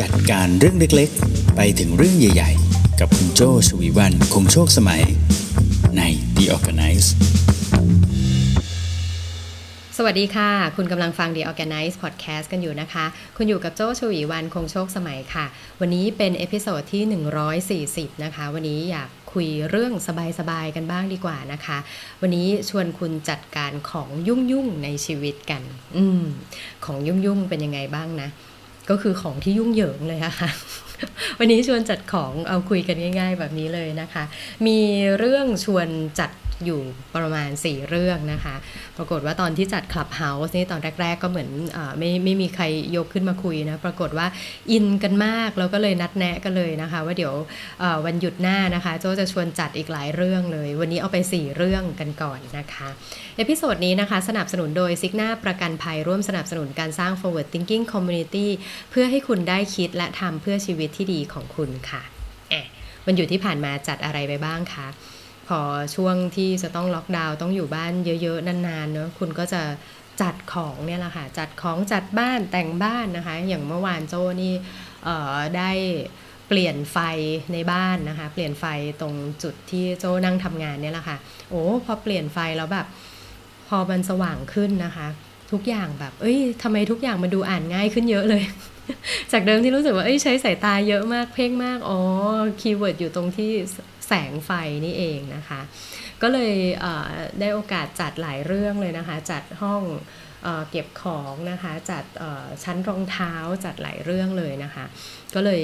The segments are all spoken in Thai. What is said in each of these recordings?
จัดการเรื่องเล็กๆ ไปถึงเรื่องใหญ่ๆ กับคุณโจชวีวันคงโชคสมัย ใน The ORGANICE สวัสดีค่ะ คุณกำลังฟัง The ORGANICE Podcast กันอยู่นะคะ คุณอยู่กับโจชวีวันคงโชคสมัยค่ะ วันนี้เป็น episode ที่ 140 นะคะ วันนี้อยากคุยเรื่องสบายๆกันบ้างดีกว่านะคะ วันนี้ชวนคุณจัดการของยุ่งๆในชีวิตกัน อืม ของยุ่งๆเป็นยังไงบ้างนะ ก็คือของที่ยุ่งเหยิงเลยอะค่ะ วันนี้ชวนจัดของเอาคุยกันง่าย ๆ แบบนี้เลยนะคะ มีเรื่องชวนจัด อยู่ประมาณ 4 เรื่องนะคะ ปรากฏว่าตอนที่จัด Clubhouse นี่ตอนแรก ๆ ก็เหมือนอไม่ไม่มีใครยกขึ้นมาคุยนะ ปรากฏว่าอินกันมากแล้วก็เลยนัดแนะกันเลยนะคะ ว่าเดี๋ยววันหยุดหน้านะคะ โจจะชวนจัดอีกหลายเรื่องเลย วันนี้เอาไป 4 เรื่องกันก่อนนะคะepisode นี้นะคะ สนับสนุนโดย Cigna ประกันภัยร่วมสนับสนุนการสร้าง forward thinking community เพื่อให้คุณได้คิดและทำเพื่อชีวิตที่ดีของคุณค่ะวันหยุดที่ผ่านมาจัดอะไรไปบ้างคะ พอช่วงที่จะต้องล็อกดาวน์ต้องอยู่บ้านเยอะ ๆ นานๆเนอะคุณก็จะจัดของเนี่ยแหละค่ะ จัดของจัดบ้านแต่งบ้านนะคะ อย่างเมื่อวานโจนี่ได้เปลี่ยนไฟในบ้านนะคะ เปลี่ยนไฟตรงจุดที่โจนั่งทำงานเนี่ยแหละค่ะ โอ้พอเปลี่ยนไฟแล้วแบบ พอมันสว่างขึ้นนะคะ ทุกอย่างแบบ เอ้ยทำไมทุกอย่างมันดูอ่านง่ายขึ้นเยอะเลย จากเดิมที่รู้สึกว่าเอ้ยใช้สายตาเยอะมากเพ่งมากอ๋อ keyword อยู่ตรงที่ แสงไฟนี่เองนะคะ ก็เลยได้โอกาสจัดหลายเรื่องเลยนะคะ จัดห้องเก็บของนะคะ จัดชั้นรองเท้าจัดหลายเรื่องเลยนะคะ ก็เลย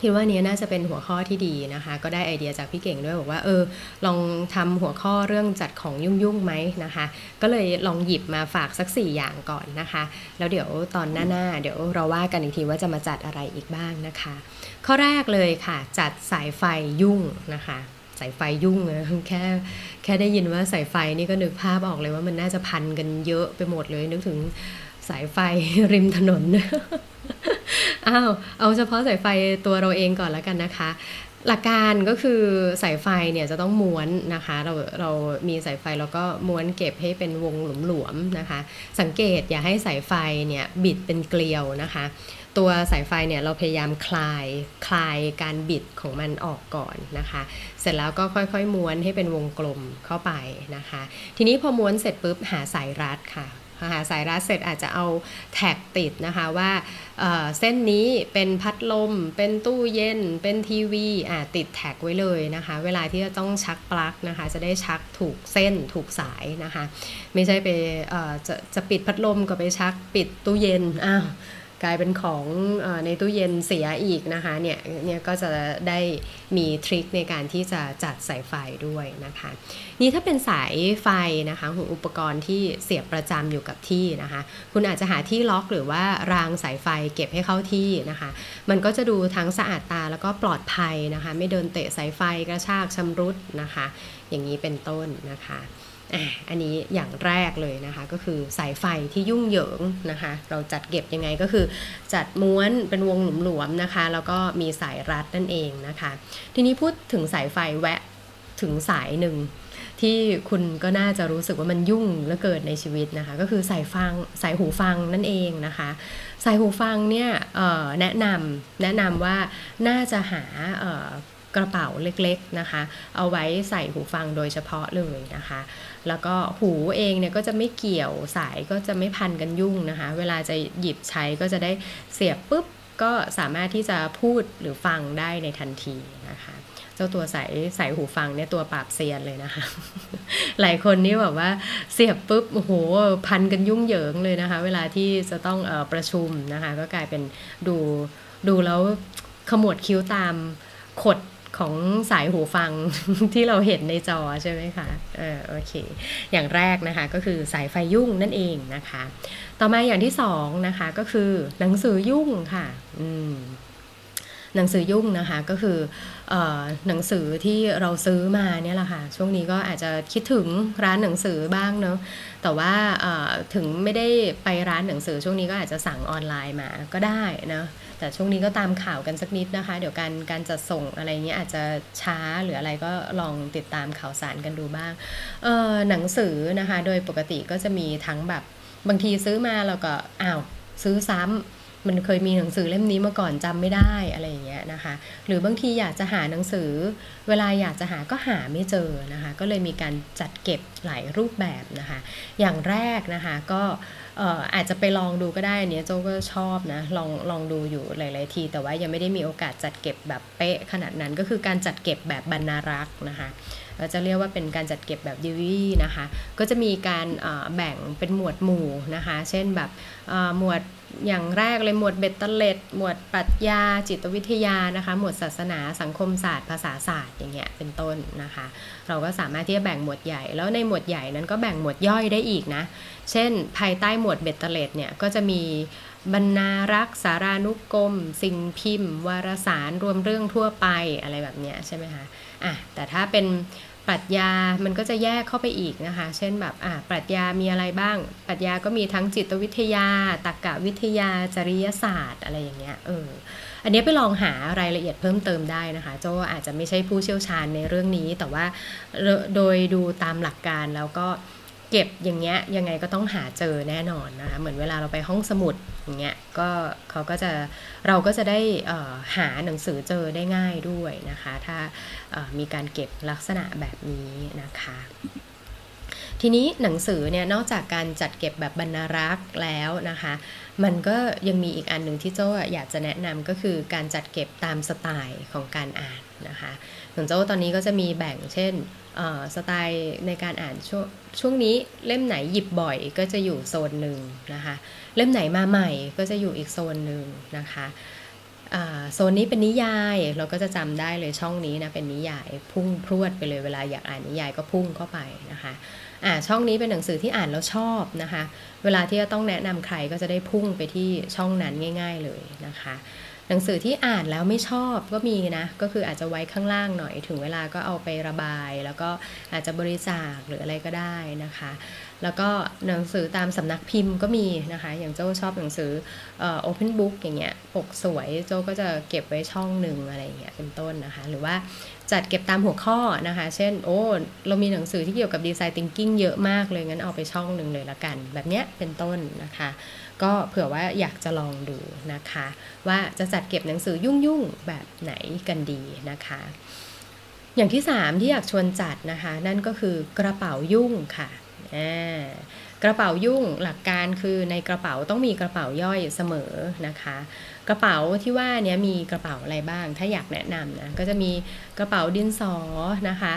คิดว่านี้น่าจะเป็นหัวข้อที่ดีนะคะ ก็ได้ไอเดียจากพี่เก่งด้วยบอกว่าเออลองทำหัวข้อเรื่องจัดของยุ่งๆไหมนะคะ ก็เลยลองหยิบมาฝากสัก 4 อย่างก่อนนะคะ แล้วเดี๋ยวตอนหน้าๆเดี๋ยวเราว่ากันอีกทีว่าจะมาจัดอะไรอีกบ้างนะคะ ข้อแรกเลยค่ะ จัดสายไฟยุ่งนะคะสายไฟยุ่งนะแค่แค่ได้ยินว่าสายไฟนี่ก็นึกภาพออกเลยว่ามันน่าจะพันกันเยอะไปหมดเลยนึกถึงสายไฟริมถนน อ้าวเอาเฉพาะสายไฟตัวเราเองก่อนแล้วกันนะคะ หลักการก็คือสายไฟเนี่ยจะต้องม้วนนะคะ เราเรามีสายไฟแล้วก็ม้วนเก็บให้เป็นวงหลวมๆนะคะ สังเกตอย่าให้สายไฟเนี่ยบิดเป็นเกลียวนะคะตัวสายไฟเนี่ยเราพยายามคลายคลายการบิดของมันออกก่อนนะคะ เสร็จแล้วก็ค่อยๆม้วนให้เป็นวงกลมเข้าไปนะคะ ทีนี้พอม้วนเสร็จปุ๊บหาสายรัดค่ะ หาสายรัดเสร็จอาจจะเอาแท็กติดนะคะว่าเเส้นนี้เป็นพัดลม เป็นตู้เย็น เป็นทีวีติดแท็กไว้เลยนะคะ เวลาที่จะต้องชักปลั๊กนะคะ จะได้ชักถูกเส้นถูกสายนะคะ ไม่ใช่ไปจะจะปิดพัดลมก็ไปชักปิดตู้เย็นอ้าว กลายเป็นของในตู้เย็นเสียอีกนะคะเนี่ยเนี่ยก็จะได้มีทริคในการที่จะจัดสายไฟด้วยนะคะ นี่ถ้าเป็นสายไฟนะคะของอุปกรณ์ที่เสียบประจำอยู่กับที่นะคะ คุณอาจจะหาที่ล็อกหรือว่ารางสายไฟเก็บให้เข้าที่นะคะ มันก็จะดูทั้งสะอาดตาแล้วก็ปลอดภัยนะคะ ไม่เดินเตะสายไฟกระชากชำรุดนะคะ อย่างนี้เป็นต้นนะคะ อันนี้อย่างแรกเลยนะคะก็คือสายไฟที่ยุ่งเหยิงนะคะ เราจัดเก็บยังไงก็คือ จัดม้วนเป็นวงหลวมๆนะคะ แล้วก็มีสายรัดนั่นเองนะคะ ทีนี้พูดถึงสายไฟแวะถึงสายหนึ่งที่คุณก็น่าจะรู้สึกว่ามันยุ่งและเกิดในชีวิตนะคะ ก็คือสายฟังสายหูฟังนั่นเองนะคะ สายหูฟังเนี่ยแนะนำแนะนำว่าน่าจะหา กระเป๋าเล็กๆนะคะ เอาไว้ใส่หูฟังโดยเฉพาะเลยนะคะ แล้วก็หูเองเนี่ยก็จะไม่เกี่ยวสายก็จะไม่พันกันยุ่งนะคะ เวลาจะหยิบใช้ก็จะได้เสียบปุ๊บก็สามารถที่จะพูดหรือฟังได้ในทันทีนะคะเจ้าตัวใสายสายหูฟังเนี่ยตัวปราบเซียนเลยนะคะ หลายคนนี่แบบว่าเสียบปุ๊บโอ้โหพันกันยุ่งเหยิงเลยนะคะ เวลาที่จะต้องออประชุมนะคะ ก็กลายเป็นดูดูแล้วขมวดคิ้วตามขด ของสายหูฟังที่เราเห็นในจอใช่ไหมคะเออโอเค อย่างแรกนะคะก็คือสายไฟยุ่งนั่นเองนะคะ ต่อมาอย่างที่สองนะคะก็คือหนังสือยุ่งค่ะอืมหนังสือยุ่งนะคะก็คืออหนังสือที่เราซื้อมาเนี่ยแหละค่ะช่วงนี้ก็อาจจะคิดถึงร้านหนังสือบ้างเนาะแต่ว่าถึงไม่ได้ไปร้านหนังสือช่วงนี้ก็อาจจะสั่งออนไลน์มาก็ได้นะ แต่ช่วงนี้ก็ตามข่าวกันสักนิดนะคะ เดี๋ยวการการจัดส่งอะไรเงี้ยอาจจะช้าหรืออะไรก็ลองติดตามข่าวสารกันดูบ้างเออหนังสือนะคะ โดยปกติก็จะมีทั้งแบบบางทีซื้อมาเราก็อ้าวซื้อซ้ำ มันเคยมีหนังสือเล่มนี้มาก่อนจำไม่ได้อะไรอย่างเงี้ยนะคะ หรือบางทีอยากจะหาหนังสือ เวลาอยากจะหาก็หาไม่เจอนะคะ ก็เลยมีการจัดเก็บหลายรูปแบบนะคะ อย่างแรกนะคะก็อาจจะไปลองดูก็ได้เนี้ยโจก็ชอบนะลองลองดูอยู่หลาย ๆ ที แต่ว่ายังไม่ได้มีโอกาสจัดเก็บแบบเป๊ะขนาดนั้นก็คือการจัดเก็บแบบบรรณารักษ์นะคะ เราจะเรียกว่าเป็นการจัดเก็บแบบดิวอี้นะคะ ก็จะมีการแบ่งเป็นหมวดหมู่นะคะ เช่นแบบหมวดอย่างแรกเลยหมวดเบ็ดเตล็ดหมวดปรัชญาจิตวิทยานะคะ หมวดศาสนาสังคมศาสตร์ ภาษาศาสตร์อย่างเงี้ยเป็นต้นนะคะ เราก็สามารถที่จะแบ่งหมวดใหญ่ แล้วในหมวดใหญ่นั้นก็แบ่งหมวดย่อยได้อีกนะ เช่น ภายใต้หมวดเบ็ดเตล็ดเนี่ยก็จะมีบรรณารักษ์สารานุกรม สิ่งพิมพ์ วารสารรวมเรื่องทั่วไปอะไรแบบเนี้ยใช่ไหมคะอะแต่ถ้าเป็น ปรัชญามันก็จะแยกเข้าไปอีกนะคะ เช่นแบบอ่าปรัชญามีอะไรบ้าง ปรัชญาก็มีทั้งจิตวิทยาตรรกะวิทยาจริยศาสตร์อะไรอย่างเงี้ยเอออันนี้ไปลองหารายละเอียดเพิ่มเติมได้นะคะโจอาจจะไม่ใช่ผู้เชี่ยวชาญในเรื่องนี้ แต่ว่าโดยดูตามหลักการแล้วก็ เก็บอย่างเงี้ยยังไงก็ต้องหาเจอแน่นอนนะคะเหมือนเวลาเราไปห้องสมุดอย่างเงี้ยก็เขาก็จะเราก็จะได้หาหนังสือเจอได้ง่ายด้วยนะคะ ถ้ามีการเก็บลักษณะแบบนี้นะคะทีนี้หนังสือเนี่ยนอกจากการจัดเก็บแบบบรรณารักษ์แล้วนะคะ มันก็ยังมีอีกอันหนึ่งที่โจ้อยากจะแนะนำก็คือการจัดเก็บตามสไตล์ของการอ่านนะคะของโจ้ตอนนี้ก็จะมีแบ่งเช่น สไตล์ในการอ่านช่วงช่วงนี้เล่มไหนหยิบบ่อยก็จะอยู่โซนหนึ่งนะคะเล่มไหนมาใหม่ก็จะอยู่อีกโซนหนึ่งนะคะโซนนี้เป็นนิยายเราก็จะจำได้เลยช่องนี้นะเป็นนิยายพุ่งพรวดไปเลยเวลาอยากอ่านนิยายก็พุ่งเข้าไปนะคะอ่าช่องนี้เป็นหนังสือที่อ่านแล้วชอบนะคะ เวลาที่จะต้องแนะนำใครก็จะได้พุ่งไปที่ช่องนั้นง่าย ๆเลยนะคะ หนังสือที่อ่านแล้วไม่ชอบก็มีนะ ก็คืออาจจะไว้ข้างล่างหน่อย ถึงเวลาก็เอาไประบาย แล้วก็อาจจะบริจาคหรืออะไรก็ได้นะคะ แล้วก็หนังสือตามสำนักพิมพ์ก็มีนะคะ อย่างโจ้ชอบหนังสือเอ่อ open book อย่างเงี้ยปกสวยโจ้ก็จะเก็บไว้ช่องหนึ่งอะไรเงี้ยเป็นต้นนะคะ หรือว่าจัดเก็บตามหัวข้อนะคะ เช่น โอ้ เรามีหนังสือที่เกี่ยวกับดีไซน์ thinking เยอะมากเลย งั้นเอาไปช่องหนึ่งเลยละกัน แบบเนี้ยเป็นต้นนะคะ ก็เผื่อว่าอยากจะลองดูนะคะ ว่าจะจัดเก็บหนังสือยุ่งๆแบบไหนกันดีนะคะ อย่างที่ 3 ที่อยากชวนจัดนะคะ นั่นก็คือกระเป๋ายุ่งค่ะกระเป๋ายุ่งหลักการคือในกระเป๋าต้องมีกระเป๋าย่อยเสมอนะคะ กระเป๋าที่ว่านี้มีกระเป๋าอะไรบ้าง ถ้าอยากแนะนำนะก็จะมีกระเป๋าดินสอนะคะ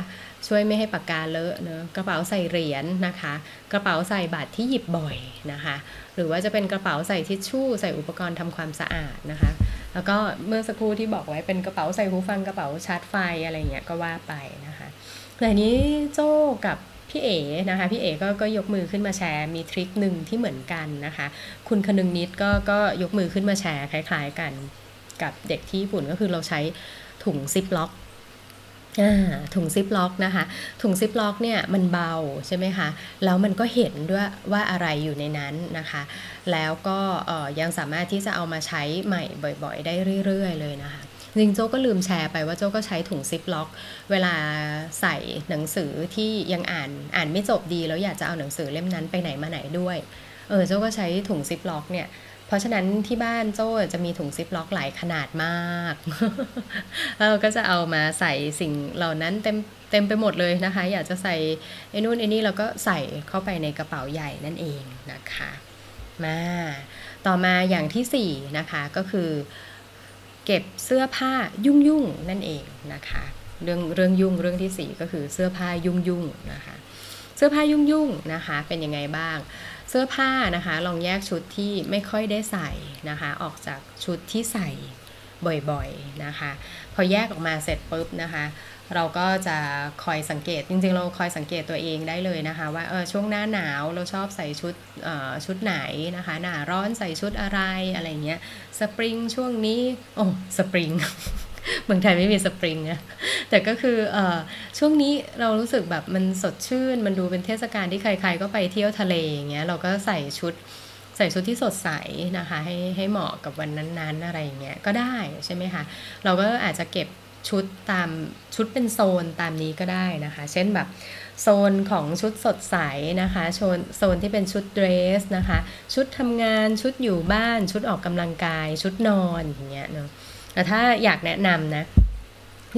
ช่วยไม่ให้ปากกาเลอะเนะกระเป๋าใส่เหรียญนนะคะ กระเป๋าใส่บัตรที่หยิบบ่อยนะคะ หรือว่าจะเป็นกระเป๋าใส่ทิชชู่ใส่อุปกรณ์ทำความสะอาดนะคะ แล้วก็เมื่อสักครู่ที่บอกไว้เป็นกระเป๋าใส่หูฟังกระเป๋าชาร์จไฟอะไรเงี้ยก็ว่าไปนะคะแต่นี้โจ้กับพี่เอ๋นะคะพี่เอ๋ก็ก็ยกมือขึ้นมาแชร์ มีทริคหนึ่งที่เหมือนกันนะคะ คุณคนึงนิดก็ก็ยกมือขึ้นมาแชร์คล้าย ๆกัน กับเด็กที่ญี่ปุ่นก็คือเราใช้ถุงซิปล็อก ถุงซิปล็อกนะคะ ถุงซิปล็อกเนี่ยมันเบาใช่ไหมคะ แล้วมันก็เห็นด้วยว่าอะไรอยู่ในนั้นนะคะ แล้วก็ยังสามารถที่จะเอามาใช้ใหม่บ่อยๆ ได้เรื่อย ๆ เลยนะคะจริงโจ้ก็ลืมแชร์ไปว่าโจ้ก็ใช้ถุงซิปล็อก เวลาใส่หนังสือที่ยังอ่านอ่านไม่จบดี แล้วอยากจะเอาหนังสือเล่มนั้นไปไหนมาไหนด้วย เออโจ้ก็ใช้ถุงซิปล็อกเนี่ย ราะฉะนั้นที่บ้านโจ้จะมีถุงซิปล็อกหลายขนาดมากเราก็จะเอามาใส่สิ่งเหล่านั้นเต็มเต็มไปหมดเลยนะคะ อยากจะใส่ไอ้นู่นไอ้นี่เราก็ใส่เข้าไปในกระเป๋าใหญ่นั่นเองนะคะมาต่อมาอย่างที่4นะคะก็คือเก็บเสื้อผ้ายุ่งยุ่งนั่นเองนะคะเรื่องเรื่องยุ่งเรื่องที่ 4 ก็คือเสื้อผ้ายุ่งยุ่งนะคะ เสื้อผ้ายุ่งยุ่งนะคะเป็นยังไงบ้าง สื้อผ้านะคะ ลองแยกชุดที่ไม่ค่อยได้ใส่นะคะ ออกจากชุดที่ใส่บ่อยๆนะคะ พอแยกออกมาเสร็จปุ๊บนะคะ เราก็จะคอยสังเกตจริงๆ เราคอยสังเกตตัวเองได้เลยนะคะ ว่าเออช่วงหน้าหนาวเราชอบใส่ชุดชุดไหนนะคะ หน้าร้อนใส่ชุดอะไรอะไรเงี้ยสปริงช่วงนี้โอ้สปริง เมืองไทยไม่มีสปริงนะแต่ก็คืออช่วงนี้เรารู้สึกแบบมันสดชื่น มันดูเป็นเทศกาลที่ใคร ๆ ก็ไปเที่ยวทะเลอย่างเงี้ยเราก็ใส่ชุดใส่ชุดที่สดใสนะคะให้ให้เหมาะกับวันนั้นๆอะไรอย่างเงี้ยก็ได้ใช่ไหมคะเราก็อาจจะเก็บชุดตามชุดเป็นโซนตามนี้ก็ได้นะคะ เช่นแบบโซนของชุดสดใสนะคะโซนโซนที่เป็นชุดเดรสนะคะ ชุดทำงานชุดอยู่บ้านชุดออกกำลังกาย ชุดนอนอย่างเงี้ยเนาะ แต่ถ้าอยากแนะนำนะ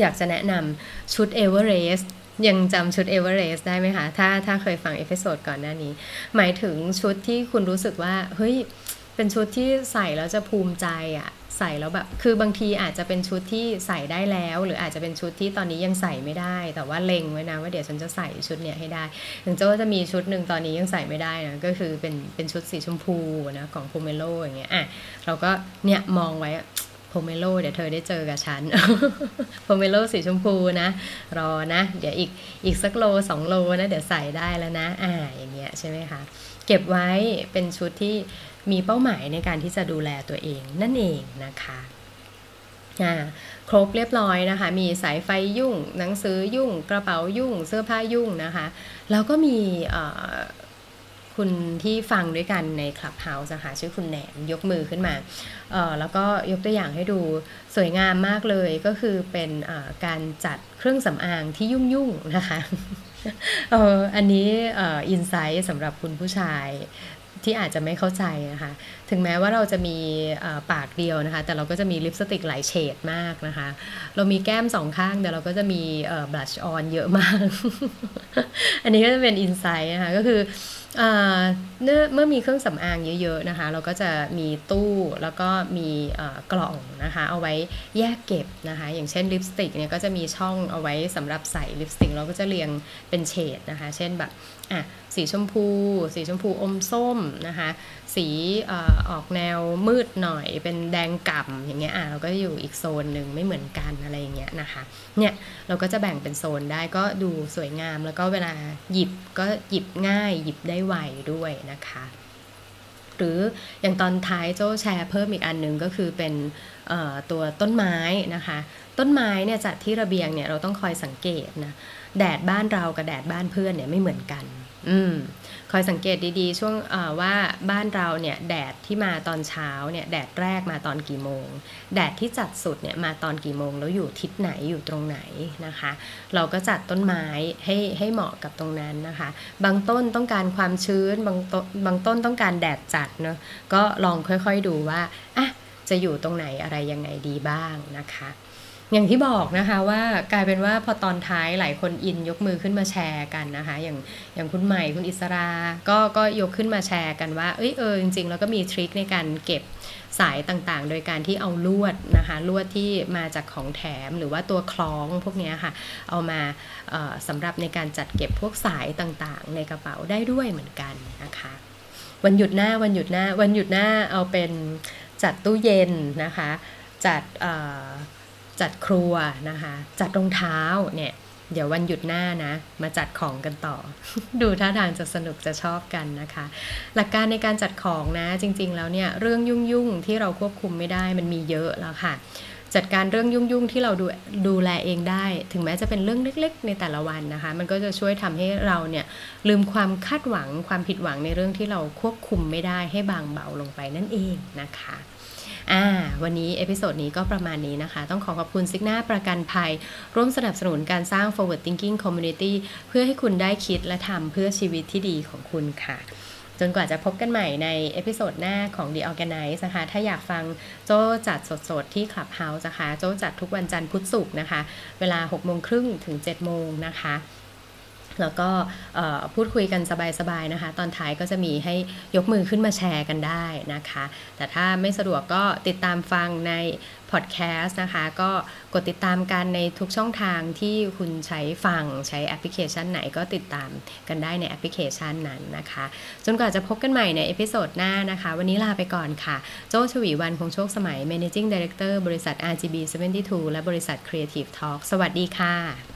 อยากจะแนะนำชุดเอเวอเรสต์ยังจำชุดเอเวอเรสต์ได้ไหมคะ ถ้าถ้าเคยฟัง episode ก่อนหน้านี้ หมายถึงชุดที่คุณรู้สึกว่า เฮ้ย เป็นชุดที่ใส่แล้วจะภูมิใจอะใส่แล้วแบบคือบางทีอาจจะเป็นชุดที่ใส่ได้แล้ว หรืออาจจะเป็นชุดที่ตอนนี้ยังใส่ไม่ได้ แต่ว่าเล็งไว้นะว่าเดี๋ยวฉันจะใส่ชุดเนี้ยให้ได้ ถึงจะว่าจะมีชุดหนึ่งตอนนี้ยังใส่ไม่ได้นะก็คือเป็นเป็นชุดสีชมพูนะของ Pomelo อย่างเงี้ยอะเราก็เนี่ยมองไว้ Pomelo เดี๋ยวเธอได้เจอกับฉัน Pomelo สีชมพูนะ รอนะ เดี๋ยวอีกอีกสักโลสองโลนะ เดี๋ยวใส่ได้แล้วนะ อ่าอย่างเงี้ยใช่ไหมคะเก็บไว้เป็นชุดที่มีเป้าหมายในการที่จะดูแลตัวเองนั่นเองนะคะครบเรียบร้อยนะคะ มีสายไฟยุ่ง หนังสือยุ่ง กระเป๋ายุ่ง เสื้อผ้ายุ่งนะคะ แล้วก็มี คุณที่ฟังด้วยกันในคลับเฮาส์นะคะชื่อคุณแหนมยกมือขึ้นมาแล้วก็ยกตัวอย่างให้ดูสวยงามมากเลยก็คือเป็นการจัดเครื่องสำอางที่ยุ่งยุ่งนะคะอันนี้อินไซต์สำหรับคุณผู้ชาย ที่อาจจะไม่เข้าใจนะคะ ถึงแม้ว่าเราจะมีปากเดียวนะคะ แต่เราก็จะมีลิปสติกหลายเฉดมากนะคะ เรามีแก้มสองข้างแต่เราก็จะมีบลัชออนเยอะมาก อันนี้ก็จะเป็นอินไซต์นะคะ ก็คือเมื่อมีเครื่องสำอางเยอะๆนะคะ เราก็จะมีตู้แล้วก็มีกล่องนะคะ เอาไว้แยกเก็บนะคะ อย่างเช่นลิปสติกเนี่ยก็จะมีช่องเอาไว้สำหรับใส่ลิปสติกเราก็จะเรียงเป็นเฉดนะคะ เช่นแบบ อะสีชมพู สีชมพูอมส้มนะคะ สีออกแนวมืดหน่อยเป็นแดงก่ำอย่างเงี้ยอะเราก็อยู่อีกโซนหนึ่งไม่เหมือนกันอะไรอย่างเงี้ยนะคะเนี่ยเราก็จะแบ่งเป็นโซนได้ก็ดูสวยงามแล้วก็เวลาหยิบก็หยิบง่ายหยิบได้ไวด้วยนะคะ หรืออย่างตอนท้ายโจ้แชร์เพิ่มอีกอันหนึ่งก็คือเป็นตัวต้นไม้นะคะ ต้นไม้เนี่ยจัดที่ระเบียงเนี่ยเราต้องคอยสังเกตนะแดดบ้านเรากับแดดบ้านเพื่อนเนี่ยไม่เหมือนกัน อืม คอยสังเกตดีๆ ช่วงว่าบ้านเราเนี่ยแดดที่มาตอนเช้าเนี่ยแดดแรกมาตอนกี่โมง แดดที่จัดสุดเนี่ยมาตอนกี่โมง แล้วอยู่ทิศไหนอยู่ตรงไหนนะคะ เราก็จัดต้นไม้ให้ให้เหมาะกับตรงนั้นนะคะ บางต้นต้องการความชื้นบางต้นบางต้นต้องการแดดจัดเนาะก็ลองค่อยๆดูว่าอะจะอยู่ตรงไหนอะไรยังไงดีบ้างนะคะ อย่างที่บอกนะคะว่ากลายเป็นว่าพอตอนท้ายหลายคนอินยกมือขึ้นมาแชร์กันนะคะ อย่างอย่างคุณใหม่คุณอิสรา ก็ก็ยกขึ้นมาแชร์กันว่าเอ้ยเออจริงๆแล้วก็มีทริคในการเก็บสายต่างๆ โดยการที่เอาลวดนะคะลวดที่มาจากของแถมหรือว่าตัวคล้องพวกนี้ค่ะ เอามาสำหรับในการจัดเก็บพวกสายต่างๆ ในกระเป๋าได้ด้วยเหมือนกันนะคะ วันหยุดหน้าวันหยุดหน้าวันหยุดหน้าเอาเป็นจัดตู้เย็นนะคะ จัด จัดครัวนะคะ จัดรองเท้าเนี่ย เดี๋ยววันหยุดหน้านะ มาจัดของกันต่อ ดูท่าทางจะสนุกจะชอบกันนะคะ หลักการในการจัดของนะจริง ๆ แล้วเนี่ยเรื่องยุ่งๆที่เราควบคุมไม่ได้มันมีเยอะแล้วค่ะจัดการเรื่องยุ่งๆที่เราดูดูแลเองได้ ถึงแม้จะเป็นเรื่องเล็ก ๆ ในแต่ละวันนะคะ มันก็จะช่วยทำให้เราเนี่ยลืมความคาดหวังความผิดหวังในเรื่องที่เราควบคุมไม่ได้ให้บางเบาลงไปนั่นเองนะคะ อ่าวันนี้ episode นี้ก็ประมาณนี้นะคะ ต้องขอขอบคุณ Cigna ประกันภัย ร่วมสนับสนุนการสร้าง forward thinking community เพื่อให้คุณได้คิดและทำเพื่อชีวิตที่ดีของคุณค่ะจนกว่าจะพบกันใหม่ในepisode หน้าของ The ORGANICE นะคะ ถ้าอยากฟังโจจัดสดๆ ที่ Clubhouse นะคะ โจจัดทุกวันจันทร์พุธศุกร์นะคะ เวลา 6 โมงครึ่งถึง 7 โมงนะคะ แล้วก็พูดคุยกันสบายๆนะคะ ตอนท้ายก็จะมีให้ยกมือขึ้นมาแชร์กันได้นะคะ แต่ถ้าไม่สะดวกก็ติดตามฟังในพอดแคสต์นะคะ ก็กดติดตามกันในทุกช่องทางที่คุณใช้ฟังใช้แอปพลิเคชันไหนก็ติดตามกันได้ในแอปพลิเคชันนั้นนะคะ จนกว่าจะพบกันใหม่ใน episode หน้านะคะ วันนี้ลาไปก่อนค่ะ โจชวีวันคงโชคสมัย Managing Director บริษัท RGB 72 และบริษัท Creative Talk สวัสดีค่ะ